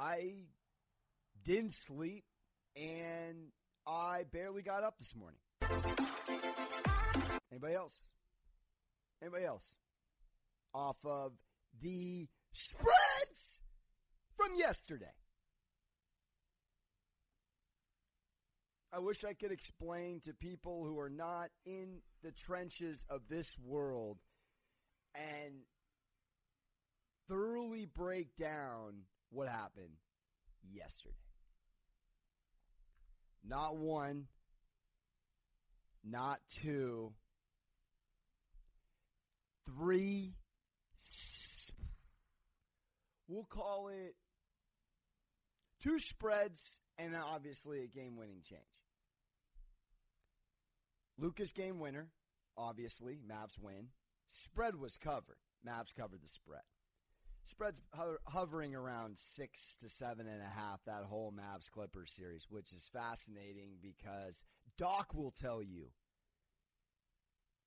I didn't sleep and I barely got up this morning. Anybody else? Anybody else? Off of the spreads from yesterday. I wish I could explain to people who are not in the trenches of this world and thoroughly break down what happened yesterday. Not one, not two, three, we'll call it two spreads and obviously a game winning change. Luka's game winner, obviously, Mavs win. Spread was covered. Mavs covered the spread. Spread's hovering around six to seven and a half, that whole Mavs Clippers series, which is fascinating because Doc will tell you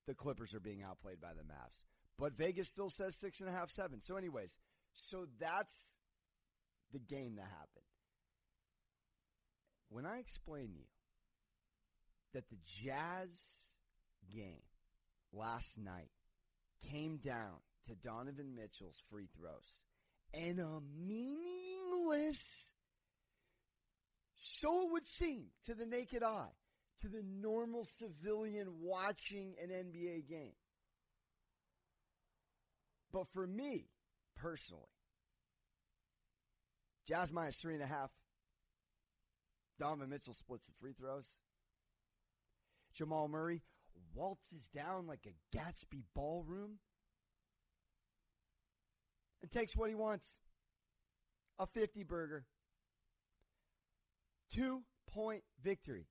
the Clippers are being outplayed by the Mavs. But Vegas still says six and a half, seven. So, anyways, so that's the game that happened. When I explain to you that the Jazz game last night came down to Donovan Mitchell's free throws and a meaningless, so it would seem to the naked eye, to the normal civilian watching an NBA game. But for me, personally, Jazz minus three and a half. Donovan Mitchell splits the free throws. Jamal Murray waltzes down like a Gatsby ballroom and takes what he wants a 50 burger. Two point victory.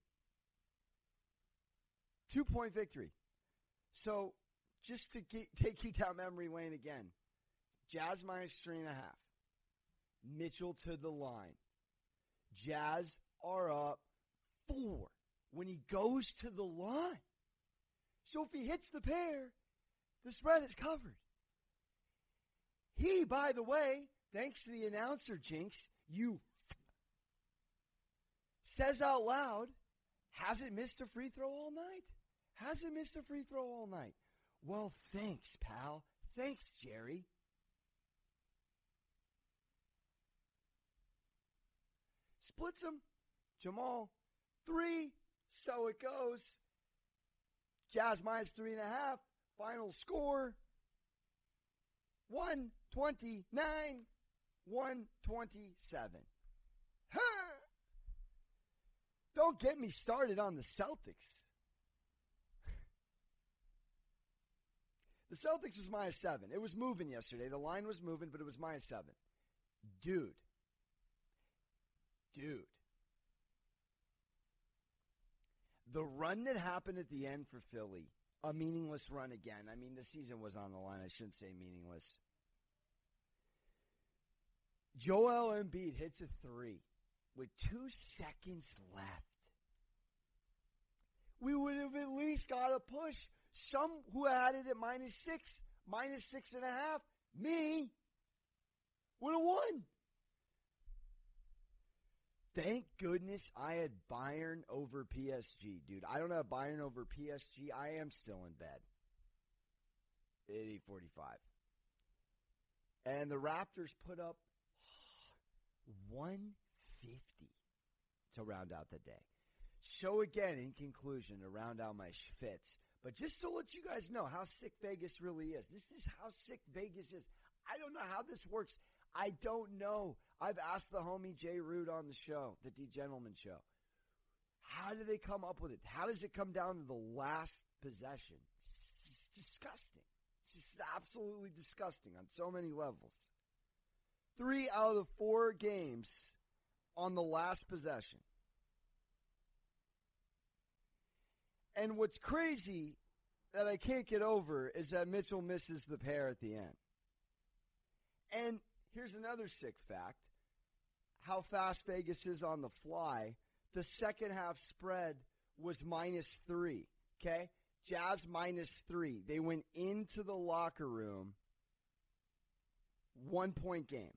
Two point victory. So, just to get, take you down memory lane again Jazz minus three and a half. Mitchell to the line. Jazz are up four when he goes to the line. So if he hits the pair, the spread is covered. He, by the way, thanks to the announcer jinx, you says out loud, hasn't missed a free throw all night. Hasn't missed a free throw all night. Well, thanks, pal. Thanks, Jerry. Splits him. Jamal, three. So it goes. Jazz minus three and a half. Final score 129, 127. Huh. Don't get me started on the Celtics. The Celtics was minus seven. It was moving yesterday. The line was moving, but it was minus seven. Dude. Dude. The run that happened at the end for Philly, a meaningless run again. I mean, the season was on the line. I shouldn't say meaningless. Joel Embiid hits a three with two seconds left. We would have at least got a push. Some who had it at minus six, minus six and a half, me, would have won. Thank goodness I had Bayern over PSG, dude. I don't have Bayern over PSG. I am still in bed at 845. And the Raptors put up 150 to round out the day. So again, in conclusion, to round out my schfitz, but just to let you guys know how sick Vegas really is. This is how sick Vegas is. I don't know how this works. I don't know. I've asked the homie Jay Root on the show, the D Gentleman show. How do they come up with it? How does it come down to the last possession? It's disgusting. It's just absolutely disgusting on so many levels. Three out of four games on the last possession. And what's crazy that I can't get over is that Mitchell misses the pair at the end. And here's another sick fact how fast Vegas is on the fly. The second half spread was minus three. Okay? Jazz minus three. They went into the locker room one point game.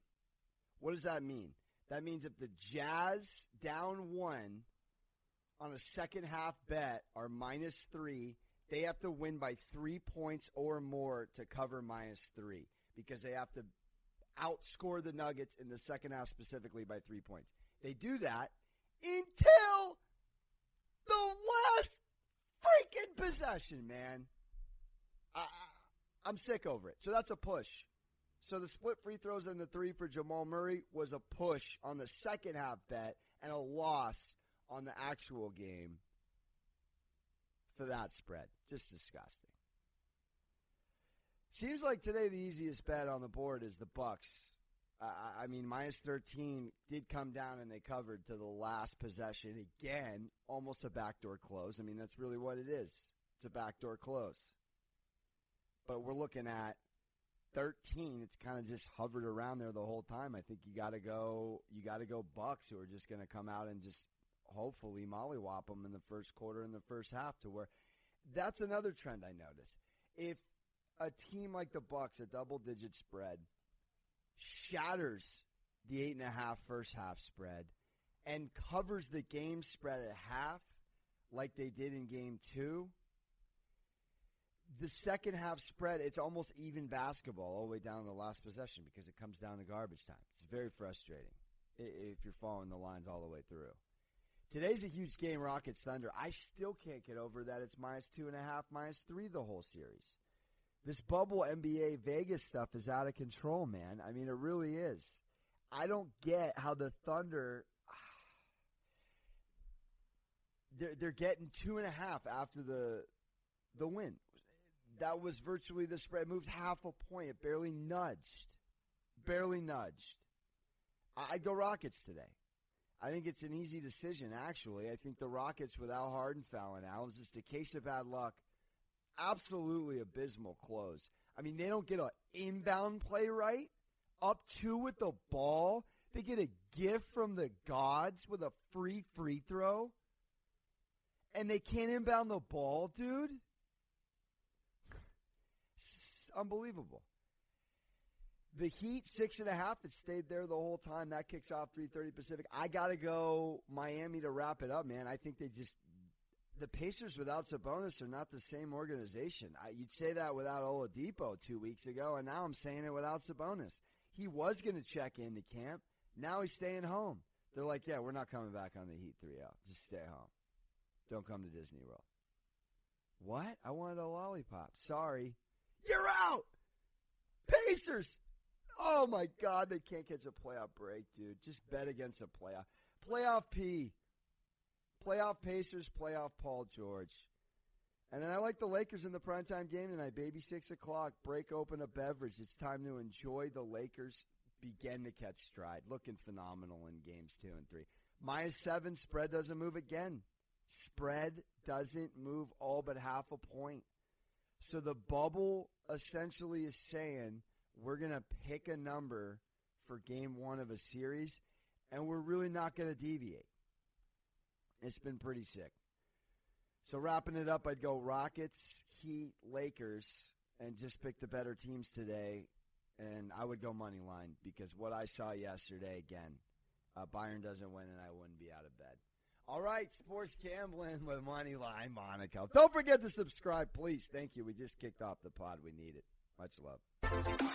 What does that mean? That means if the Jazz down one on a second half bet are minus three, they have to win by three points or more to cover minus three because they have to outscore the Nuggets in the second half specifically by three points. They do that until the last freaking possession, man. I, I'm sick over it. So that's a push. So the split free throws and the three for Jamal Murray was a push on the second half bet and a loss on the actual game for that spread. Just disgusting. Seems like today the easiest bet on the board is the Bucks. I mean, minus 13 did come down and they covered to the last possession. Again, almost a backdoor close. I mean, that's really what it is. It's a backdoor close. But we're looking at 13. It's kind of just hovered around there the whole time. I think you got to go. You got to go Bucks, who are just going to come out and just hopefully mollywop them in the first quarter and the first half. To where that's another trend I notice. If a team like the Bucks, a double-digit spread, shatters the eight and a half first half spread and covers the game spread at half, like they did in game two the second half spread, it's almost even basketball all the way down to the last possession because it comes down to garbage time. It's very frustrating if you're following the lines all the way through. Today's a huge game, Rockets Thunder. I still can't get over that it's minus two and a half, minus three the whole series. This bubble NBA Vegas stuff is out of control, man. I mean, it really is. I don't get how the Thunder. They're, they're getting two and a half after the the win that was virtually the spread. Moved half a point. It barely nudged. Barely nudged. I'd go Rockets today. I think it's an easy decision, actually. I think the Rockets, without Harden fouling out, is just a case of bad luck. Absolutely abysmal close. I mean, they don't get an inbound play right. Up two with the ball. They get a gift from the gods with a free free throw. And they can't inbound the ball, dude unbelievable. The Heat six and a half. It stayed there the whole time. That kicks off three thirty Pacific. I got to go Miami to wrap it up, man. I think they just the Pacers without Sabonis are not the same organization. I, you'd say that without Oladipo two weeks ago, and now I'm saying it without Sabonis. He was going to check into camp. Now he's staying home. They're like, yeah, we're not coming back on the Heat 3 0. Just stay home. Don't come to Disney World. What? I wanted a lollipop. Sorry. You're out. Pacers. Oh my God, they can't catch a playoff break, dude. Just bet against a playoff. Playoff P. Playoff Pacers, playoff Paul George. And then I like the Lakers in the primetime game tonight, baby. Six o'clock. Break open a beverage. It's time to enjoy the Lakers begin to catch stride. Looking phenomenal in games two and three. Minus seven. Spread doesn't move again. Spread doesn't move all but half a point. So the bubble essentially is saying we're going to pick a number for game one of a series, and we're really not going to deviate. It's been pretty sick. So wrapping it up, I'd go Rockets, Heat, Lakers, and just pick the better teams today. And I would go money line because what I saw yesterday again, uh, Bayern doesn't win, and I wouldn't be out of bed. All right, sports gambling with Moneyline Monaco. Don't forget to subscribe, please. Thank you. We just kicked off the pod. We need it. Much love.